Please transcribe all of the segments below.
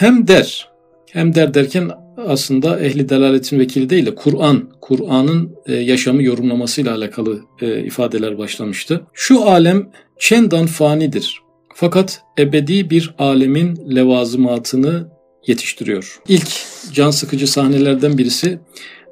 hem der, hem der derken aslında ehli delaletin vekili değil de Kur'an, Kur'an'ın e, yaşamı yorumlamasıyla alakalı e, ifadeler başlamıştı. Şu alem çendan fanidir. Fakat ebedi bir alemin levazımatını yetiştiriyor. İlk can sıkıcı sahnelerden birisi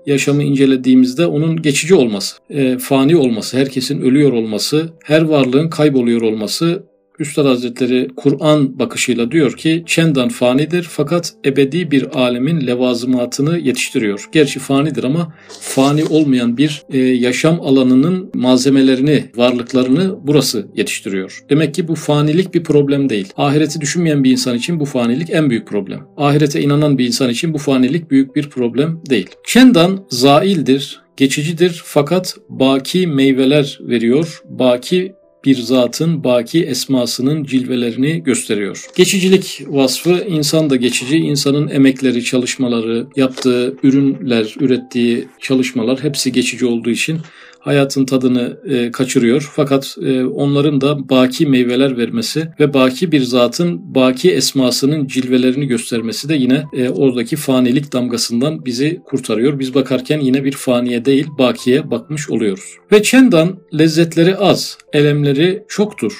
yaşamı incelediğimizde onun geçici olması, e, fani olması, herkesin ölüyor olması, her varlığın kayboluyor olması Üstad Hazretleri Kur'an bakışıyla diyor ki çendan fanidir fakat ebedi bir alemin levazımatını yetiştiriyor. Gerçi fanidir ama fani olmayan bir e, yaşam alanının malzemelerini, varlıklarını burası yetiştiriyor. Demek ki bu fanilik bir problem değil. Ahireti düşünmeyen bir insan için bu fanilik en büyük problem. Ahirete inanan bir insan için bu fanilik büyük bir problem değil. Çendan zaildir, geçicidir fakat baki meyveler veriyor, baki bir zatın baki esmasının cilvelerini gösteriyor. Geçicilik vasfı insan da geçici, insanın emekleri, çalışmaları, yaptığı ürünler, ürettiği çalışmalar hepsi geçici olduğu için hayatın tadını e, kaçırıyor. Fakat e, onların da baki meyveler vermesi ve baki bir zatın baki esmasının cilvelerini göstermesi de yine e, oradaki fanilik damgasından bizi kurtarıyor. Biz bakarken yine bir faniye değil bakiye bakmış oluyoruz. Ve çendan lezzetleri az, elemleri çoktur.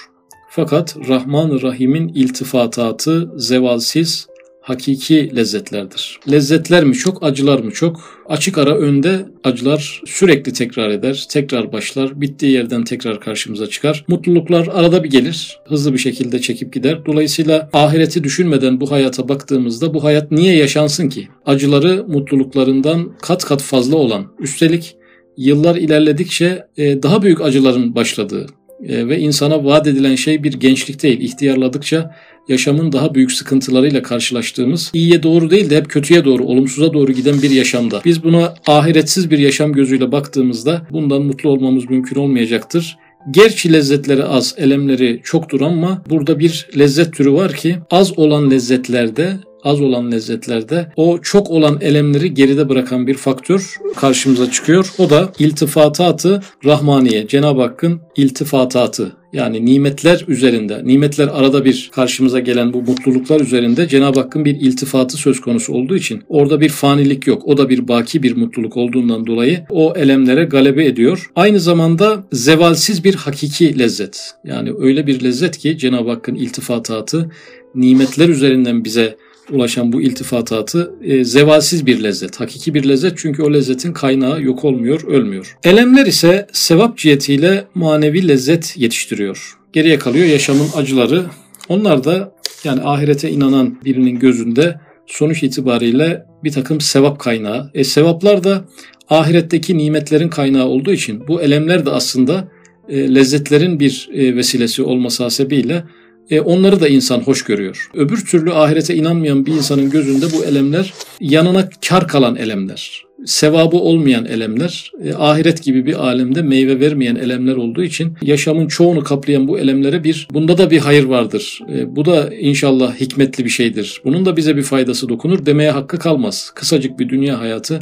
Fakat Rahman Rahim'in iltifatatı zevalsiz, hakiki lezzetlerdir. Lezzetler mi çok, acılar mı çok? Açık ara önde acılar sürekli tekrar eder, tekrar başlar, bittiği yerden tekrar karşımıza çıkar. Mutluluklar arada bir gelir, hızlı bir şekilde çekip gider. Dolayısıyla ahireti düşünmeden bu hayata baktığımızda bu hayat niye yaşansın ki? Acıları mutluluklarından kat kat fazla olan, üstelik yıllar ilerledikçe e, daha büyük acıların başladığı, e, ve insana vaat edilen şey bir gençlik değil. İhtiyarladıkça yaşamın daha büyük sıkıntılarıyla karşılaştığımız, iyiye doğru değil de hep kötüye doğru, olumsuza doğru giden bir yaşamda. Biz buna ahiretsiz bir yaşam gözüyle baktığımızda bundan mutlu olmamız mümkün olmayacaktır. Gerçi lezzetleri az, elemleri çoktur ama burada bir lezzet türü var ki az olan lezzetlerde az olan lezzetlerde o çok olan elemleri geride bırakan bir faktör karşımıza çıkıyor. O da iltifatatı Rahmaniye. Cenab-ı Hakk'ın iltifatatı yani nimetler üzerinde, nimetler arada bir karşımıza gelen bu mutluluklar üzerinde Cenab-ı Hakk'ın bir iltifatı söz konusu olduğu için orada bir fanilik yok. O da bir baki bir mutluluk olduğundan dolayı o elemlere galebe ediyor. Aynı zamanda zevalsiz bir hakiki lezzet. Yani öyle bir lezzet ki Cenab-ı Hakk'ın iltifatatı nimetler üzerinden bize ulaşan bu iltifatatı e, zevalsiz bir lezzet. Hakiki bir lezzet çünkü o lezzetin kaynağı yok olmuyor, ölmüyor. Elemler ise sevap cihetiyle manevi lezzet yetiştiriyor. Geriye kalıyor yaşamın acıları. Onlar da yani ahirete inanan birinin gözünde sonuç itibariyle bir takım sevap kaynağı. E sevaplar da ahiretteki nimetlerin kaynağı olduğu için bu elemler de aslında e, lezzetlerin bir e, vesilesi olması hasebiyle e, onları da insan hoş görüyor. Öbür türlü ahirete inanmayan bir insanın gözünde bu elemler yanına kar kalan elemler. Sevabı olmayan elemler, e, ahiret gibi bir alemde meyve vermeyen elemler olduğu için yaşamın çoğunu kaplayan bu elemlere bir, bunda da bir hayır vardır. E, bu da inşallah hikmetli bir şeydir. Bunun da bize bir faydası dokunur demeye hakkı kalmaz. Kısacık bir dünya hayatı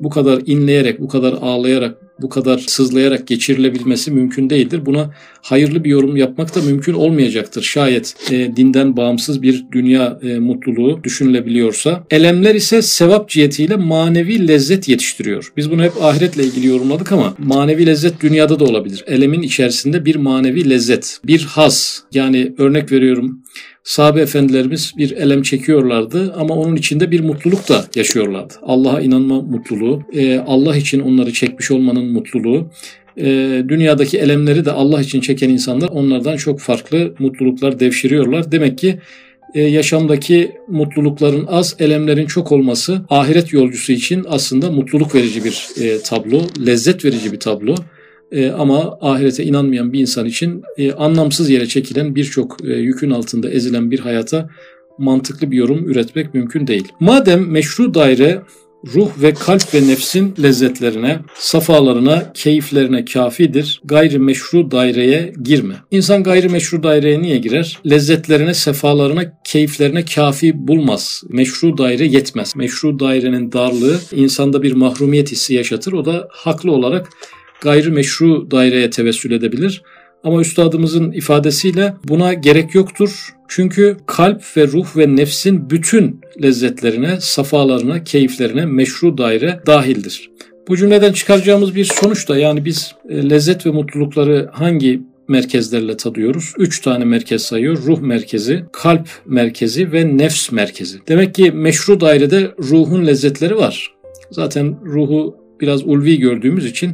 bu kadar inleyerek, bu kadar ağlayarak, bu kadar sızlayarak geçirilebilmesi mümkün değildir. Buna hayırlı bir yorum yapmak da mümkün olmayacaktır. Şayet e, dinden bağımsız bir dünya e, mutluluğu düşünülebiliyorsa. Elemler ise sevap cihetiyle manevi lezzet yetiştiriyor. Biz bunu hep ahiretle ilgili yorumladık ama manevi lezzet dünyada da olabilir. Elemin içerisinde bir manevi lezzet, bir haz. Yani örnek veriyorum sahabe efendilerimiz bir elem çekiyorlardı ama onun içinde bir mutluluk da yaşıyorlardı. Allah'a inanma mutluluğu, e, Allah için onları çekmiş olmanın mutluluğu, e, dünyadaki elemleri de Allah için çeken insanlar onlardan çok farklı mutluluklar devşiriyorlar. Demek ki e, yaşamdaki mutlulukların az, elemlerin çok olması ahiret yolcusu için aslında mutluluk verici bir tablo, lezzet verici bir tablo. E, ama ahirete inanmayan bir insan için e, anlamsız yere çekilen birçok e, yükün altında ezilen bir hayata mantıklı bir yorum üretmek mümkün değil. Madem meşru daire ruh ve kalp ve nefsin lezzetlerine, safalarına, keyiflerine kafidir. Gayri meşru daireye girme. İnsan gayri meşru daireye niye girer? Lezzetlerine, sefalarına, keyiflerine kafi bulmaz. Meşru daire yetmez. Meşru dairenin darlığı insanda bir mahrumiyet hissi yaşatır. O da haklı olarak gayrimeşru daireye tevessül edebilir. Ama üstadımızın ifadesiyle buna gerek yoktur. Çünkü kalp ve ruh ve nefsin bütün lezzetlerine, safalarına, keyiflerine meşru daire dahildir. Bu cümleden çıkaracağımız bir sonuç da yani biz e, lezzet ve mutlulukları hangi merkezlerle tadıyoruz. Üç tane merkez sayıyor. Ruh merkezi, kalp merkezi ve nefs merkezi. Demek ki meşru dairede ruhun lezzetleri var. Zaten ruhu biraz ulvi gördüğümüz için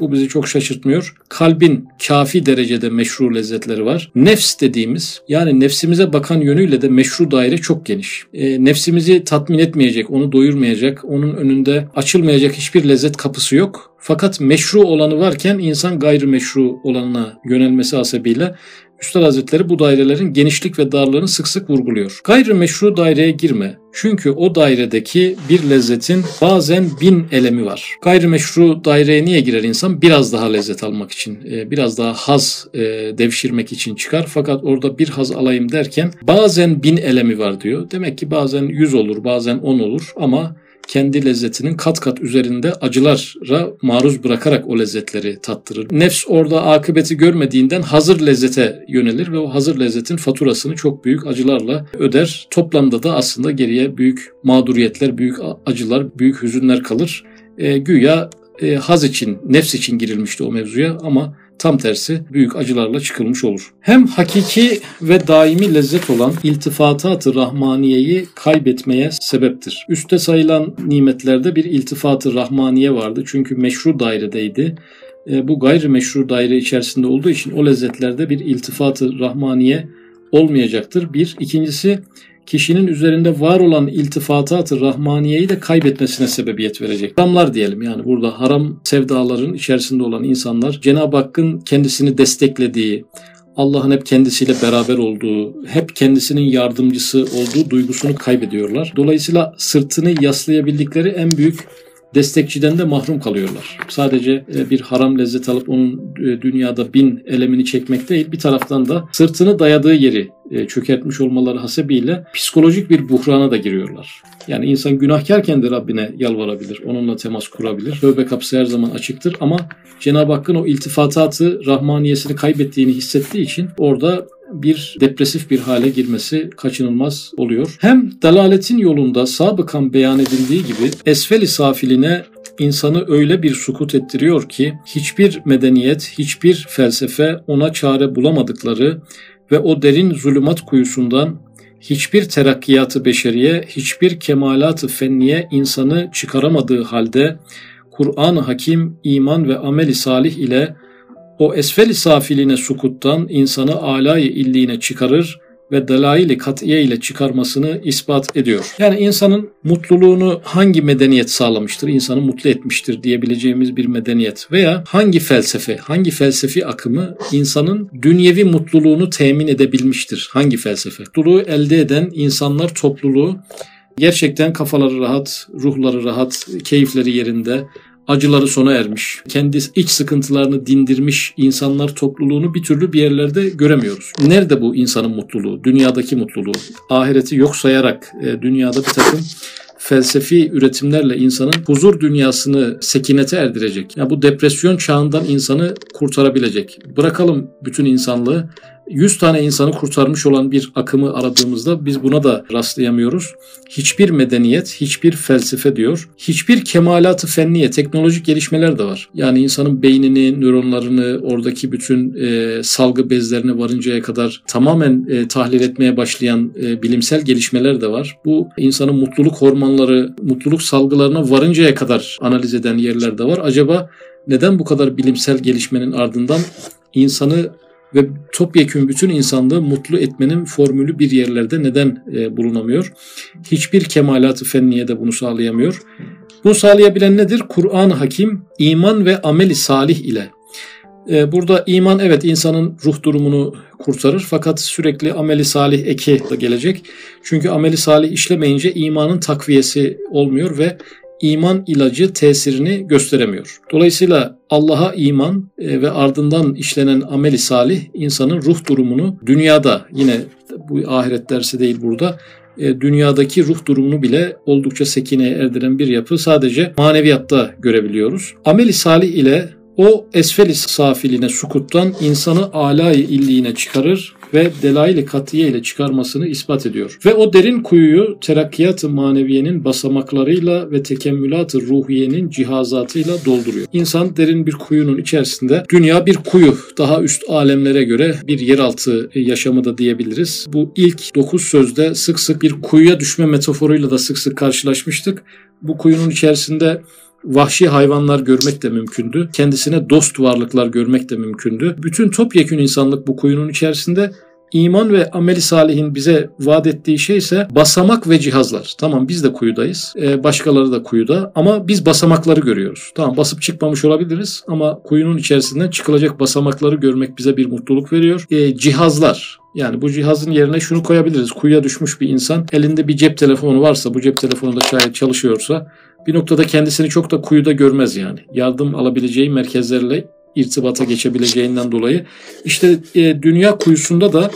bu bizi çok şaşırtmıyor. Kalbin kafi derecede meşru lezzetleri var. Nefs dediğimiz yani nefsimize bakan yönüyle de meşru daire çok geniş. E, nefsimizi tatmin etmeyecek, onu doyurmayacak, onun önünde açılmayacak hiçbir lezzet kapısı yok. Fakat meşru olanı varken insan gayrimeşru olanına yönelmesi hasebiyle Üstad Hazretleri bu dairelerin genişlik ve darlığını sık sık vurguluyor. Gayrimeşru daireye girme. Çünkü o dairedeki bir lezzetin bazen bin elemi var. Gayrimeşru daireye niye girer insan? Biraz daha lezzet almak için, e, biraz daha haz e, devşirmek için çıkar. Fakat orada bir haz alayım derken bazen bin elemi var diyor. Demek ki bazen yüz olur, bazen on olur ama kendi lezzetinin kat kat üzerinde acılara maruz bırakarak o lezzetleri tattırır. Nefs orada akıbeti görmediğinden hazır lezzete yönelir ve o hazır lezzetin faturasını çok büyük acılarla öder. Toplamda da aslında geriye büyük mağduriyetler, büyük acılar, büyük hüzünler kalır. E, güya e, haz için, nefs için girilmişti o mevzuya ama tam tersi büyük acılarla çıkılmış olur. Hem hakiki ve daimi lezzet olan iltifatat-ı rahmaniyeyi kaybetmeye sebeptir. Üste sayılan nimetlerde bir iltifat-ı rahmaniye vardı çünkü meşru dairedeydi. E, bu gayri meşru daire içerisinde olduğu için o lezzetlerde bir iltifat-ı rahmaniye olmayacaktır. Bir. ikincisi kişinin üzerinde var olan iltifatat-ı rahmaniyeyi de kaybetmesine sebebiyet verecek. Haramlar diyelim yani burada haram sevdaların içerisinde olan insanlar Cenab-ı Hakk'ın kendisini desteklediği, Allah'ın hep kendisiyle beraber olduğu, hep kendisinin yardımcısı olduğu duygusunu kaybediyorlar. Dolayısıyla sırtını yaslayabildikleri en büyük destekçiden de mahrum kalıyorlar. Sadece e, bir haram lezzet alıp onun e, dünyada bin elemini çekmek değil, bir taraftan da sırtını dayadığı yeri çökertmiş olmaları hasebiyle psikolojik bir buhrana da giriyorlar. Yani insan günahkarken de Rabbine yalvarabilir, onunla temas kurabilir. Tövbe kapısı her zaman açıktır ama Cenab-ı Hakk'ın o iltifatatı, rahmaniyesini kaybettiğini hissettiği için orada bir depresif bir hale girmesi kaçınılmaz oluyor. Hem dalaletin yolunda sabıkan beyan edildiği gibi esfeli safiline insanı öyle bir sukut ettiriyor ki hiçbir medeniyet, hiçbir felsefe ona çare bulamadıkları ve o derin zulümat kuyusundan hiçbir terakkiyatı beşeriye, hiçbir kemalatı fenniye insanı çıkaramadığı halde Kur'an-ı Hakim iman ve ameli salih ile o esfel safiline sukuttan insanı alayı illiğine çıkarır ve delaili katiye ile çıkarmasını ispat ediyor. Yani insanın mutluluğunu hangi medeniyet sağlamıştır, insanı mutlu etmiştir diyebileceğimiz bir medeniyet veya hangi felsefe, hangi felsefi akımı insanın dünyevi mutluluğunu temin edebilmiştir? Hangi felsefe? Mutluluğu elde eden insanlar topluluğu gerçekten kafaları rahat, ruhları rahat, keyifleri yerinde, acıları sona ermiş, kendi iç sıkıntılarını dindirmiş insanlar topluluğunu bir türlü bir yerlerde göremiyoruz. Nerede bu insanın mutluluğu, dünyadaki mutluluğu? Ahireti yok sayarak e, dünyada bir takım felsefi üretimlerle insanın huzur dünyasını sekinete erdirecek. Ya yani bu depresyon çağından insanı kurtarabilecek. Bırakalım bütün insanlığı 100 tane insanı kurtarmış olan bir akımı aradığımızda biz buna da rastlayamıyoruz. Hiçbir medeniyet, hiçbir felsefe diyor. Hiçbir kemalatı fenniye, teknolojik gelişmeler de var. Yani insanın beynini, nöronlarını, oradaki bütün e, salgı bezlerini varıncaya kadar tamamen e, tahlil etmeye başlayan e, bilimsel gelişmeler de var. Bu insanın mutluluk hormonları, mutluluk salgılarına varıncaya kadar analiz eden yerler de var. Acaba neden bu kadar bilimsel gelişmenin ardından insanı ve topyekün bütün insanlığı mutlu etmenin formülü bir yerlerde neden e, bulunamıyor? Hiçbir kemalatı fenniye de bunu sağlayamıyor. Bunu sağlayabilen nedir? Kur'an-ı Hakim iman ve ameli salih ile. E, burada iman evet insanın ruh durumunu kurtarır fakat sürekli ameli salih eki de gelecek. Çünkü ameli salih işlemeyince imanın takviyesi olmuyor ve iman ilacı tesirini gösteremiyor. Dolayısıyla Allah'a iman e, ve ardından işlenen ameli salih insanın ruh durumunu dünyada yine bu ahiret dersi değil burada e, dünyadaki ruh durumunu bile oldukça sekineye erdiren bir yapı sadece maneviyatta görebiliyoruz. Ameli salih ile o esfelis safiline sukuttan insanı alay illiğine çıkarır ve delail-i katiye ile çıkarmasını ispat ediyor. Ve o derin kuyuyu terakkiyat-ı maneviyenin basamaklarıyla ve tekemmülat-ı ruhiyenin cihazatıyla dolduruyor. İnsan derin bir kuyunun içerisinde dünya bir kuyu daha üst alemlere göre bir yeraltı yaşamı da diyebiliriz. Bu ilk dokuz sözde sık sık bir kuyuya düşme metaforuyla da sık sık karşılaşmıştık. Bu kuyunun içerisinde vahşi hayvanlar görmek de mümkündü. Kendisine dost varlıklar görmek de mümkündü. Bütün topyekün insanlık bu kuyunun içerisinde İman ve ameli salihin bize vaat ettiği şey ise basamak ve cihazlar. Tamam biz de kuyudayız. Ee, başkaları da kuyuda ama biz basamakları görüyoruz. Tamam basıp çıkmamış olabiliriz ama kuyunun içerisinden çıkılacak basamakları görmek bize bir mutluluk veriyor. Ee, cihazlar yani bu cihazın yerine şunu koyabiliriz. Kuyuya düşmüş bir insan elinde bir cep telefonu varsa bu cep telefonu da şayet çalışıyorsa bir noktada kendisini çok da kuyuda görmez yani. Yardım alabileceği merkezlerle irtibata geçebileceğinden dolayı. İşte e, dünya kuyusunda da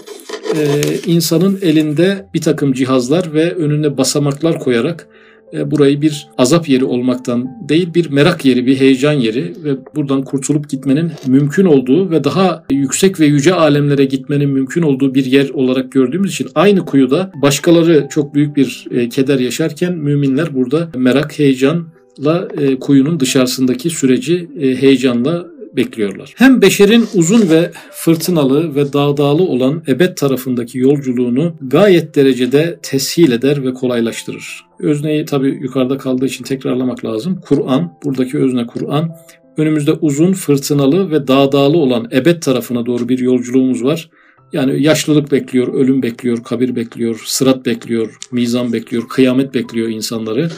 e, insanın elinde bir takım cihazlar ve önüne basamaklar koyarak burayı bir azap yeri olmaktan değil bir merak yeri, bir heyecan yeri ve buradan kurtulup gitmenin mümkün olduğu ve daha yüksek ve yüce alemlere gitmenin mümkün olduğu bir yer olarak gördüğümüz için aynı kuyuda başkaları çok büyük bir e, keder yaşarken müminler burada merak, heyecanla e, kuyunun dışarısındaki süreci heyecanla bekliyorlar. Hem beşerin uzun ve fırtınalı ve dağdağlı olan ebed tarafındaki yolculuğunu gayet derecede teshil eder ve kolaylaştırır. Özneyi tabi yukarıda kaldığı için tekrarlamak lazım. Kur'an, buradaki özne Kur'an, önümüzde uzun, fırtınalı ve dağdağlı olan ebed tarafına doğru bir yolculuğumuz var. Yani yaşlılık bekliyor, ölüm bekliyor, kabir bekliyor, sırat bekliyor, mizan bekliyor, kıyamet bekliyor insanları.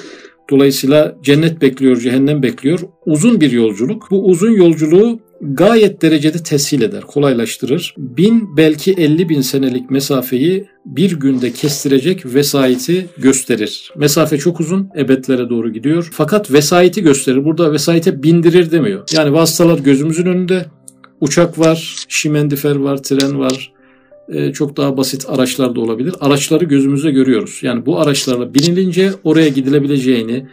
Dolayısıyla cennet bekliyor, cehennem bekliyor. Uzun bir yolculuk. Bu uzun yolculuğu gayet derecede teshil eder, kolaylaştırır. Bin belki elli bin senelik mesafeyi bir günde kestirecek vesayeti gösterir. Mesafe çok uzun, ebedlere doğru gidiyor. Fakat vesayeti gösterir. Burada vesayete bindirir demiyor. Yani vasıtalar gözümüzün önünde. Uçak var, şimendifer var, tren var, çok daha basit araçlar da olabilir. Araçları gözümüzde görüyoruz. Yani bu araçlarla binilince oraya gidilebileceğini,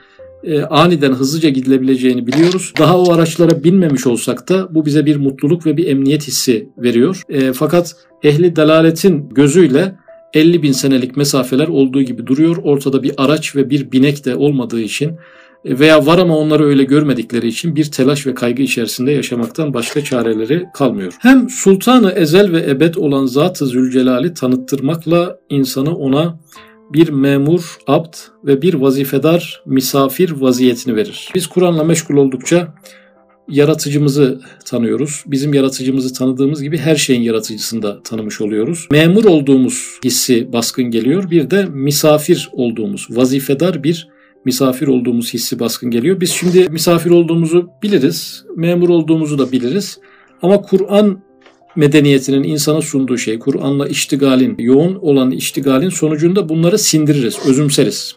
e, aniden hızlıca gidilebileceğini biliyoruz. Daha o araçlara binmemiş olsak da bu bize bir mutluluk ve bir emniyet hissi veriyor. E, fakat ehli dalaletin gözüyle 50 bin senelik mesafeler olduğu gibi duruyor. Ortada bir araç ve bir binek de olmadığı için veya var ama onları öyle görmedikleri için bir telaş ve kaygı içerisinde yaşamaktan başka çareleri kalmıyor. Hem sultanı ezel ve ebed olan Zat-ı Zülcelal'i tanıttırmakla insanı ona bir memur, abd ve bir vazifedar misafir vaziyetini verir. Biz Kur'an'la meşgul oldukça yaratıcımızı tanıyoruz. Bizim yaratıcımızı tanıdığımız gibi her şeyin yaratıcısını da tanımış oluyoruz. Memur olduğumuz hissi baskın geliyor. Bir de misafir olduğumuz, vazifedar bir misafir olduğumuz hissi baskın geliyor. Biz şimdi misafir olduğumuzu biliriz, memur olduğumuzu da biliriz. Ama Kur'an medeniyetinin insana sunduğu şey, Kur'an'la iştigalin, yoğun olan iştigalin sonucunda bunları sindiririz, özümseriz.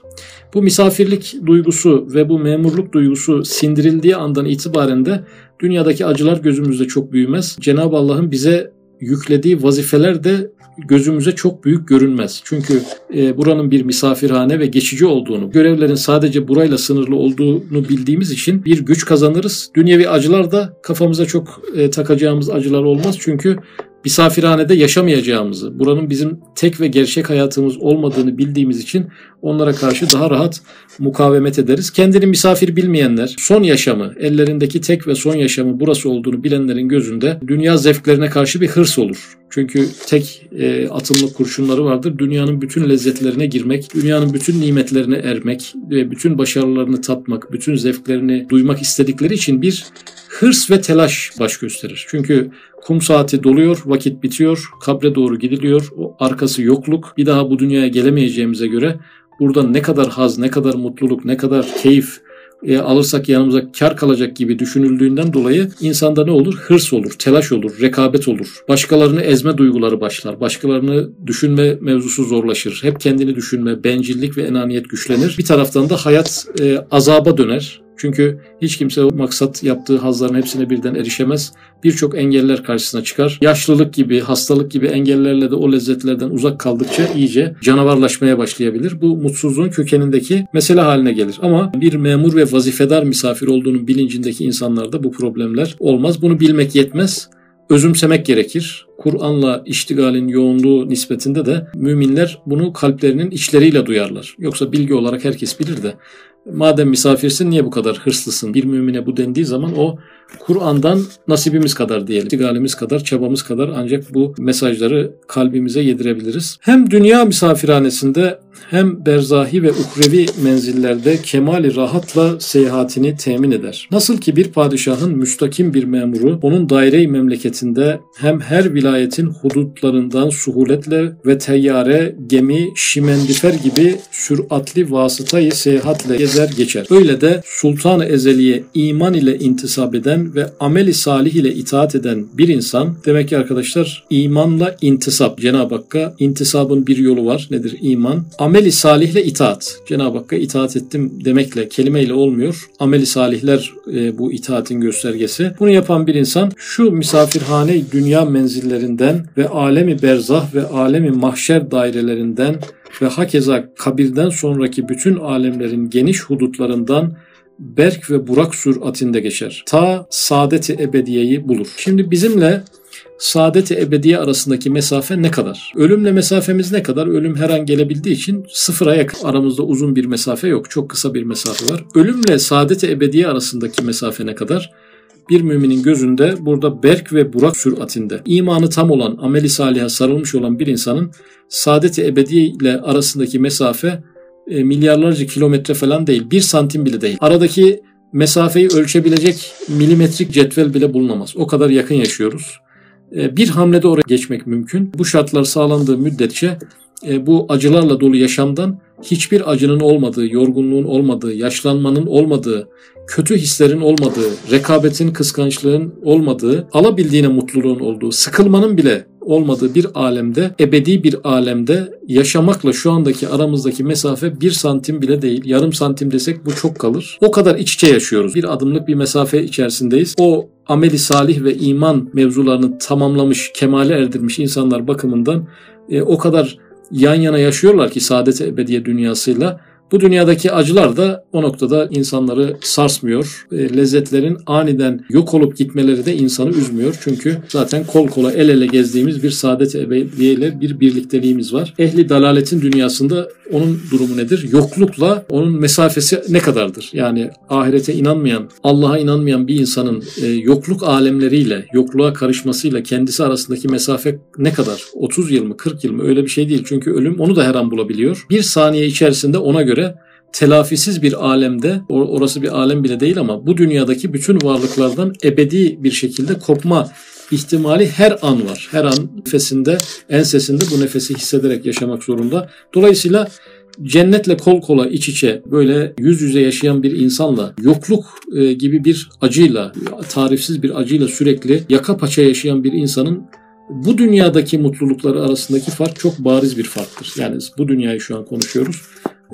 Bu misafirlik duygusu ve bu memurluk duygusu sindirildiği andan itibaren de dünyadaki acılar gözümüzde çok büyümez. Cenab-ı Allah'ın bize yüklediği vazifeler de gözümüze çok büyük görünmez. Çünkü e, buranın bir misafirhane ve geçici olduğunu, görevlerin sadece burayla sınırlı olduğunu bildiğimiz için bir güç kazanırız. Dünyevi acılar da kafamıza çok e, takacağımız acılar olmaz. Çünkü misafirhanede yaşamayacağımızı, buranın bizim tek ve gerçek hayatımız olmadığını bildiğimiz için onlara karşı daha rahat mukavemet ederiz. Kendini misafir bilmeyenler, son yaşamı, ellerindeki tek ve son yaşamı burası olduğunu bilenlerin gözünde dünya zevklerine karşı bir hırs olur. Çünkü tek e, atımlı kurşunları vardır. Dünyanın bütün lezzetlerine girmek, dünyanın bütün nimetlerine ermek ve bütün başarılarını tatmak, bütün zevklerini duymak istedikleri için bir hırs ve telaş baş gösterir. Çünkü kum saati doluyor, vakit bitiyor, kabre doğru gidiliyor. O arkası yokluk. Bir daha bu dünyaya gelemeyeceğimize göre burada ne kadar haz, ne kadar mutluluk, ne kadar keyif, e, alırsak yanımıza kar kalacak gibi düşünüldüğünden dolayı insanda ne olur? Hırs olur, telaş olur, rekabet olur. Başkalarını ezme duyguları başlar. Başkalarını düşünme mevzusu zorlaşır. Hep kendini düşünme, bencillik ve enaniyet güçlenir. Bir taraftan da hayat e, azaba döner. Çünkü hiç kimse o maksat yaptığı hazların hepsine birden erişemez. Birçok engeller karşısına çıkar. Yaşlılık gibi, hastalık gibi engellerle de o lezzetlerden uzak kaldıkça iyice canavarlaşmaya başlayabilir. Bu mutsuzluğun kökenindeki mesele haline gelir. Ama bir memur ve vazifedar misafir olduğunun bilincindeki insanlarda bu problemler olmaz. Bunu bilmek yetmez özümsemek gerekir. Kur'an'la iştigalin yoğunluğu nispetinde de müminler bunu kalplerinin içleriyle duyarlar. Yoksa bilgi olarak herkes bilir de madem misafirsin niye bu kadar hırslısın? Bir mümine bu dendiği zaman o Kur'an'dan nasibimiz kadar diyelim. İstigalimiz kadar, çabamız kadar ancak bu mesajları kalbimize yedirebiliriz. Hem dünya misafirhanesinde hem berzahi ve uhrevi menzillerde kemali rahatla seyahatini temin eder. Nasıl ki bir padişahın müstakim bir memuru onun daire memleketinde hem her vilayetin hudutlarından suhuletle ve teyyare, gemi, şimendifer gibi süratli vasıtayı seyahatle gezer geçer. Öyle de Sultan-ı Ezeli'ye iman ile intisap eden ve ameli salih ile itaat eden bir insan demek ki arkadaşlar imanla intisap Cenab-ı Hakk'a intisabın bir yolu var. Nedir iman? Ameli salihle itaat. Cenab-ı Hakk'a itaat ettim demekle, kelimeyle olmuyor. Ameli salihler e, bu itaatin göstergesi. Bunu yapan bir insan şu misafirhane dünya menzillerinden ve alemi berzah ve alemi mahşer dairelerinden ve hakeza kabirden sonraki bütün alemlerin geniş hudutlarından Berk ve Burak süratinde geçer. Ta saadeti ebediyeyi bulur. Şimdi bizimle saadet-i ebediye arasındaki mesafe ne kadar? Ölümle mesafemiz ne kadar? Ölüm her an gelebildiği için sıfıra yakın. Aramızda uzun bir mesafe yok. Çok kısa bir mesafe var. Ölümle saadet-i ebediye arasındaki mesafe ne kadar? bir müminin gözünde burada berk ve burak süratinde imanı tam olan, ameli saliha sarılmış olan bir insanın saadet-i ebediye ile arasındaki mesafe e, milyarlarca kilometre falan değil. Bir santim bile değil. Aradaki mesafeyi ölçebilecek milimetrik cetvel bile bulunamaz. O kadar yakın yaşıyoruz. E, bir hamlede oraya geçmek mümkün. Bu şartlar sağlandığı müddetçe e, bu acılarla dolu yaşamdan hiçbir acının olmadığı, yorgunluğun olmadığı, yaşlanmanın olmadığı, kötü hislerin olmadığı, rekabetin, kıskançlığın olmadığı, alabildiğine mutluluğun olduğu, sıkılmanın bile olmadığı bir alemde, ebedi bir alemde yaşamakla şu andaki aramızdaki mesafe bir santim bile değil. Yarım santim desek bu çok kalır. O kadar iç içe yaşıyoruz. Bir adımlık bir mesafe içerisindeyiz. O ameli salih ve iman mevzularını tamamlamış, kemale erdirmiş insanlar bakımından e, o kadar yan yana yaşıyorlar ki saadet ebediye dünyasıyla bu dünyadaki acılar da o noktada insanları sarsmıyor. E, lezzetlerin aniden yok olup gitmeleri de insanı üzmüyor. Çünkü zaten kol kola el ele gezdiğimiz bir saadet ebediyeyle bir birlikteliğimiz var. Ehli dalaletin dünyasında onun durumu nedir? Yoklukla onun mesafesi ne kadardır? Yani ahirete inanmayan, Allah'a inanmayan bir insanın e, yokluk alemleriyle, yokluğa karışmasıyla kendisi arasındaki mesafe ne kadar? 30 yıl mı, 40 yıl mı? Öyle bir şey değil. Çünkü ölüm onu da her an bulabiliyor. Bir saniye içerisinde ona göre telafisiz bir alemde, orası bir alem bile değil ama bu dünyadaki bütün varlıklardan ebedi bir şekilde kopma ihtimali her an var. Her an nefesinde, ensesinde bu nefesi hissederek yaşamak zorunda. Dolayısıyla cennetle kol kola iç içe böyle yüz yüze yaşayan bir insanla yokluk e, gibi bir acıyla, tarifsiz bir acıyla sürekli yaka paça yaşayan bir insanın bu dünyadaki mutlulukları arasındaki fark çok bariz bir farktır. Yani bu dünyayı şu an konuşuyoruz.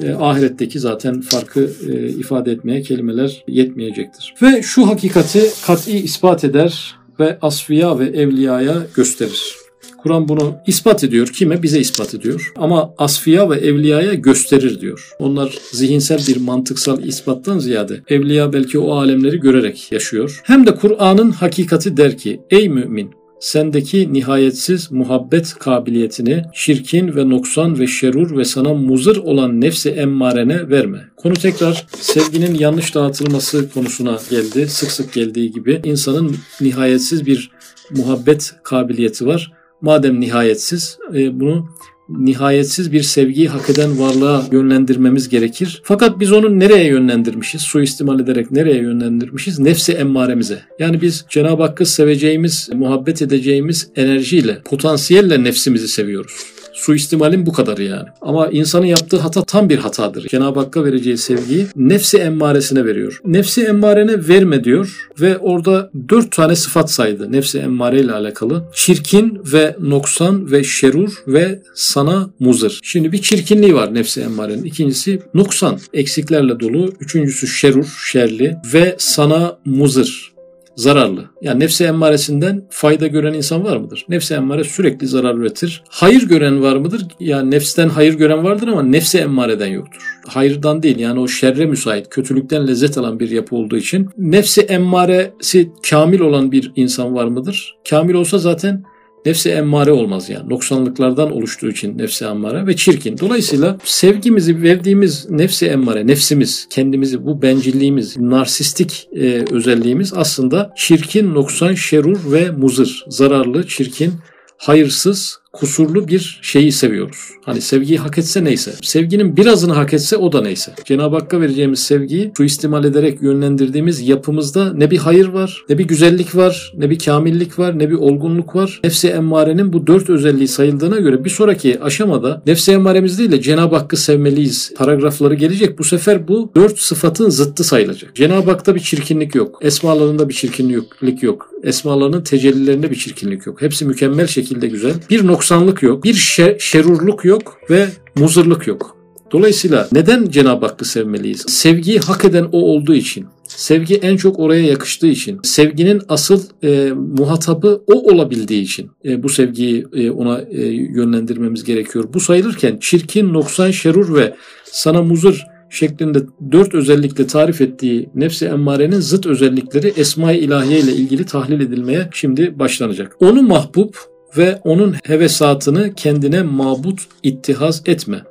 E, ahiretteki zaten farkı e, ifade etmeye kelimeler yetmeyecektir. Ve şu hakikati kat'i ispat eder ve asfiya ve evliyaya gösterir. Kur'an bunu ispat ediyor. Kime? Bize ispat ediyor. Ama asfiya ve evliyaya gösterir diyor. Onlar zihinsel bir mantıksal ispattan ziyade evliya belki o alemleri görerek yaşıyor. Hem de Kur'an'ın hakikati der ki ey mümin sendeki nihayetsiz muhabbet kabiliyetini şirkin ve noksan ve şerur ve sana muzır olan nefsi emmarene verme. Konu tekrar sevginin yanlış dağıtılması konusuna geldi. Sık sık geldiği gibi insanın nihayetsiz bir muhabbet kabiliyeti var. Madem nihayetsiz e, bunu nihayetsiz bir sevgiyi hak eden varlığa yönlendirmemiz gerekir. Fakat biz onu nereye yönlendirmişiz? Suistimal ederek nereye yönlendirmişiz? Nefsi emmaremize. Yani biz Cenab-ı Hakk'ı seveceğimiz, muhabbet edeceğimiz enerjiyle, potansiyelle nefsimizi seviyoruz. Suistimalin bu kadarı yani. Ama insanın yaptığı hata tam bir hatadır. Cenab-ı Hakk'a vereceği sevgiyi nefsi emmaresine veriyor. Nefsi emmarene verme diyor ve orada dört tane sıfat saydı nefsi emmare ile alakalı. Çirkin ve noksan ve şerur ve sana muzır. Şimdi bir çirkinliği var nefsi emmarenin. İkincisi noksan, eksiklerle dolu. Üçüncüsü şerur, şerli ve sana muzır zararlı. Yani nefsi emmaresinden fayda gören insan var mıdır? Nefsi emmare sürekli zarar üretir. Hayır gören var mıdır? Yani nefsten hayır gören vardır ama nefsi emmareden yoktur. Hayırdan değil yani o şerre müsait, kötülükten lezzet alan bir yapı olduğu için nefsi emmaresi kamil olan bir insan var mıdır? Kamil olsa zaten nefsi emmare olmaz yani. Noksanlıklardan oluştuğu için nefsi emmare ve çirkin. Dolayısıyla sevgimizi verdiğimiz nefsi emmare, nefsimiz, kendimizi bu bencilliğimiz, narsistik e, özelliğimiz aslında çirkin, noksan, şerur ve muzır. Zararlı, çirkin, hayırsız, kusurlu bir şeyi seviyoruz. Hani sevgiyi hak etse neyse. Sevginin birazını hak etse o da neyse. Cenab-ı Hakk'a vereceğimiz sevgiyi suistimal ederek yönlendirdiğimiz yapımızda ne bir hayır var, ne bir güzellik var, ne bir kamillik var, ne bir olgunluk var. Nefsi emmarenin bu dört özelliği sayıldığına göre bir sonraki aşamada nefsi emmaremiz değil de Cenab-ı Hakk'ı sevmeliyiz paragrafları gelecek. Bu sefer bu dört sıfatın zıttı sayılacak. Cenab-ı Hak'ta bir çirkinlik yok. Esmalarında bir çirkinlik yok. Esmalarının tecellilerinde bir çirkinlik yok. Hepsi mükemmel şekilde güzel. Bir nokta noksanlık yok, bir şer, şerurluk yok ve muzırlık yok. Dolayısıyla neden Cenab-ı Hakk'ı sevmeliyiz? Sevgiyi hak eden o olduğu için. Sevgi en çok oraya yakıştığı için, sevginin asıl e, muhatabı o olabildiği için e, bu sevgiyi e, ona e, yönlendirmemiz gerekiyor. Bu sayılırken çirkin, noksan, şerur ve sana muzır şeklinde dört özellikle tarif ettiği nefsi emmarenin zıt özellikleri Esma-i İlahiye ile ilgili tahlil edilmeye şimdi başlanacak. Onu mahbub, ve onun hevesatını kendine mabut ittihaz etme.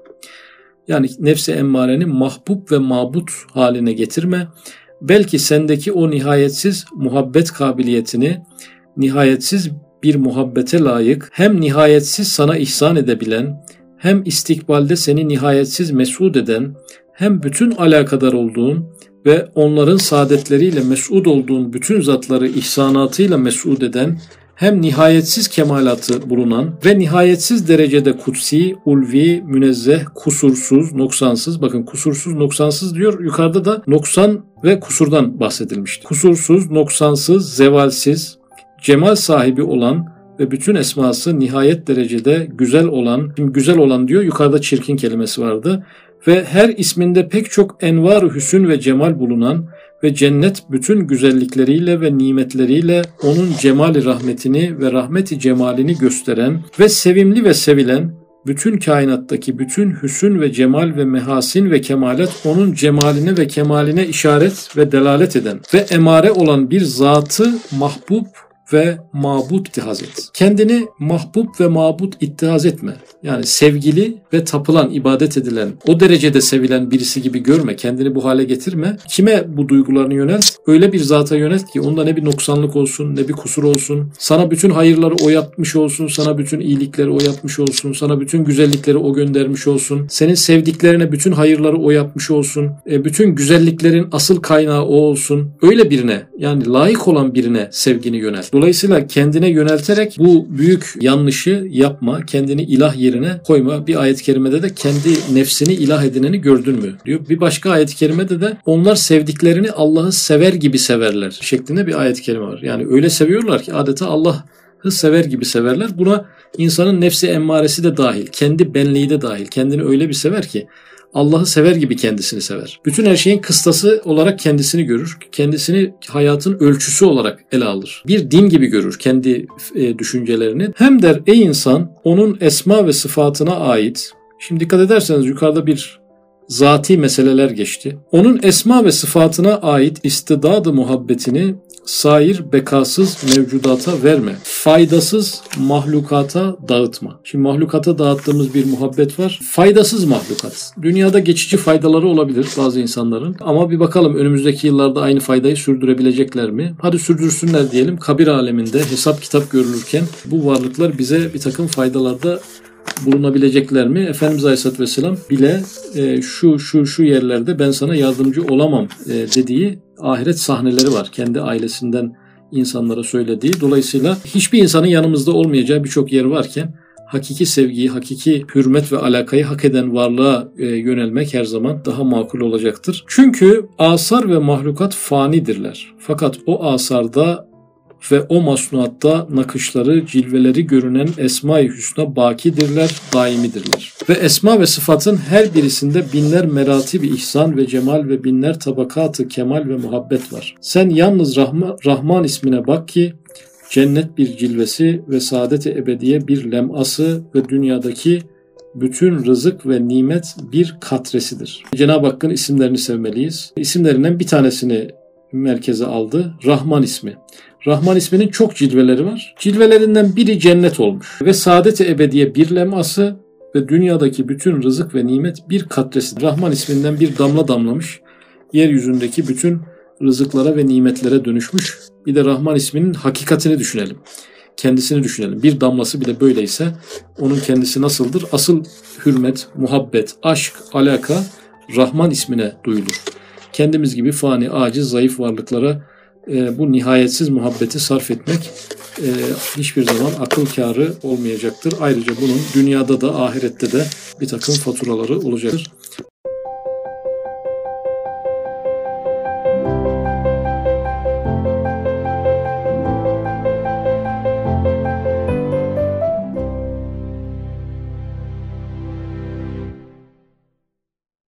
Yani nefsi emmareni mahbub ve mabut haline getirme. Belki sendeki o nihayetsiz muhabbet kabiliyetini nihayetsiz bir muhabbete layık hem nihayetsiz sana ihsan edebilen hem istikbalde seni nihayetsiz mesud eden hem bütün alakadar olduğun ve onların saadetleriyle mesud olduğun bütün zatları ihsanatıyla mesud eden hem nihayetsiz kemalatı bulunan ve nihayetsiz derecede kutsi, ulvi, münezzeh, kusursuz, noksansız. Bakın kusursuz, noksansız diyor. Yukarıda da noksan ve kusurdan bahsedilmişti. Kusursuz, noksansız, zevalsiz, cemal sahibi olan ve bütün esması nihayet derecede güzel olan, şimdi güzel olan diyor yukarıda çirkin kelimesi vardı ve her isminde pek çok envar hüsün ve cemal bulunan ve cennet bütün güzellikleriyle ve nimetleriyle onun cemali rahmetini ve rahmeti cemalini gösteren ve sevimli ve sevilen bütün kainattaki bütün hüsün ve cemal ve mehasin ve kemalet onun cemaline ve kemaline işaret ve delalet eden ve emare olan bir zatı mahbub ve mabut ittihaz et. Kendini mahbub ve mabut ittihaz etme. Yani sevgili ve tapılan, ibadet edilen, o derecede sevilen birisi gibi görme. Kendini bu hale getirme. Kime bu duygularını yönelt? Öyle bir zata yönelt ki onda ne bir noksanlık olsun, ne bir kusur olsun. Sana bütün hayırları o yapmış olsun, sana bütün iyilikleri o yapmış olsun, sana bütün güzellikleri o göndermiş olsun. Senin sevdiklerine bütün hayırları o yapmış olsun. E, bütün güzelliklerin asıl kaynağı o olsun. Öyle birine yani layık olan birine sevgini yönelt. Dolayısıyla kendine yönelterek bu büyük yanlışı yapma, kendini ilah yerine koyma. Bir ayet-i kerimede de kendi nefsini ilah edineni gördün mü diyor. Bir başka ayet-i kerimede de onlar sevdiklerini Allah'ı sever gibi severler şeklinde bir ayet-i kerime var. Yani öyle seviyorlar ki adeta Allah'ı sever gibi severler. Buna insanın nefsi emmaresi de dahil, kendi benliği de dahil. Kendini öyle bir sever ki Allah'ı sever gibi kendisini sever. Bütün her şeyin kıstası olarak kendisini görür. Kendisini hayatın ölçüsü olarak ele alır. Bir din gibi görür kendi e, düşüncelerini. Hem der ey insan onun esma ve sıfatına ait Şimdi dikkat ederseniz yukarıda bir zati meseleler geçti. Onun esma ve sıfatına ait istidadı muhabbetini sair bekasız mevcudata verme. Faydasız mahlukata dağıtma. Şimdi mahlukata dağıttığımız bir muhabbet var. Faydasız mahlukat. Dünyada geçici faydaları olabilir bazı insanların. Ama bir bakalım önümüzdeki yıllarda aynı faydayı sürdürebilecekler mi? Hadi sürdürsünler diyelim. Kabir aleminde hesap kitap görülürken bu varlıklar bize bir takım faydalarda bulunabilecekler mi? Efendimiz Aleyhisselatü Vesselam bile e, şu şu şu yerlerde ben sana yardımcı olamam e, dediği ahiret sahneleri var. Kendi ailesinden insanlara söylediği. Dolayısıyla hiçbir insanın yanımızda olmayacağı birçok yer varken hakiki sevgiyi, hakiki hürmet ve alakayı hak eden varlığa e, yönelmek her zaman daha makul olacaktır. Çünkü asar ve mahlukat fanidirler. Fakat o asarda ve o masnuatta nakışları, cilveleri görünen Esma-i Hüsna bakidirler, daimidirler. Ve esma ve sıfatın her birisinde binler merati bir ihsan ve cemal ve binler tabakatı kemal ve muhabbet var. Sen yalnız Rahman, Rahman ismine bak ki cennet bir cilvesi ve saadet-i ebediye bir leması ve dünyadaki bütün rızık ve nimet bir katresidir. Cenab-ı Hakk'ın isimlerini sevmeliyiz. İsimlerinden bir tanesini merkeze aldı. Rahman ismi. Rahman isminin çok cilveleri var. Cilvelerinden biri cennet olmuş. Ve saadet-i ebediye bir leması ve dünyadaki bütün rızık ve nimet bir katresi. Rahman isminden bir damla damlamış. Yeryüzündeki bütün rızıklara ve nimetlere dönüşmüş. Bir de Rahman isminin hakikatini düşünelim. Kendisini düşünelim. Bir damlası bile böyleyse onun kendisi nasıldır? Asıl hürmet, muhabbet, aşk, alaka Rahman ismine duyulur. Kendimiz gibi fani, aciz, zayıf varlıklara e, bu nihayetsiz muhabbeti sarf etmek e, hiçbir zaman akıl kârı olmayacaktır. Ayrıca bunun dünyada da ahirette de bir takım faturaları olacaktır.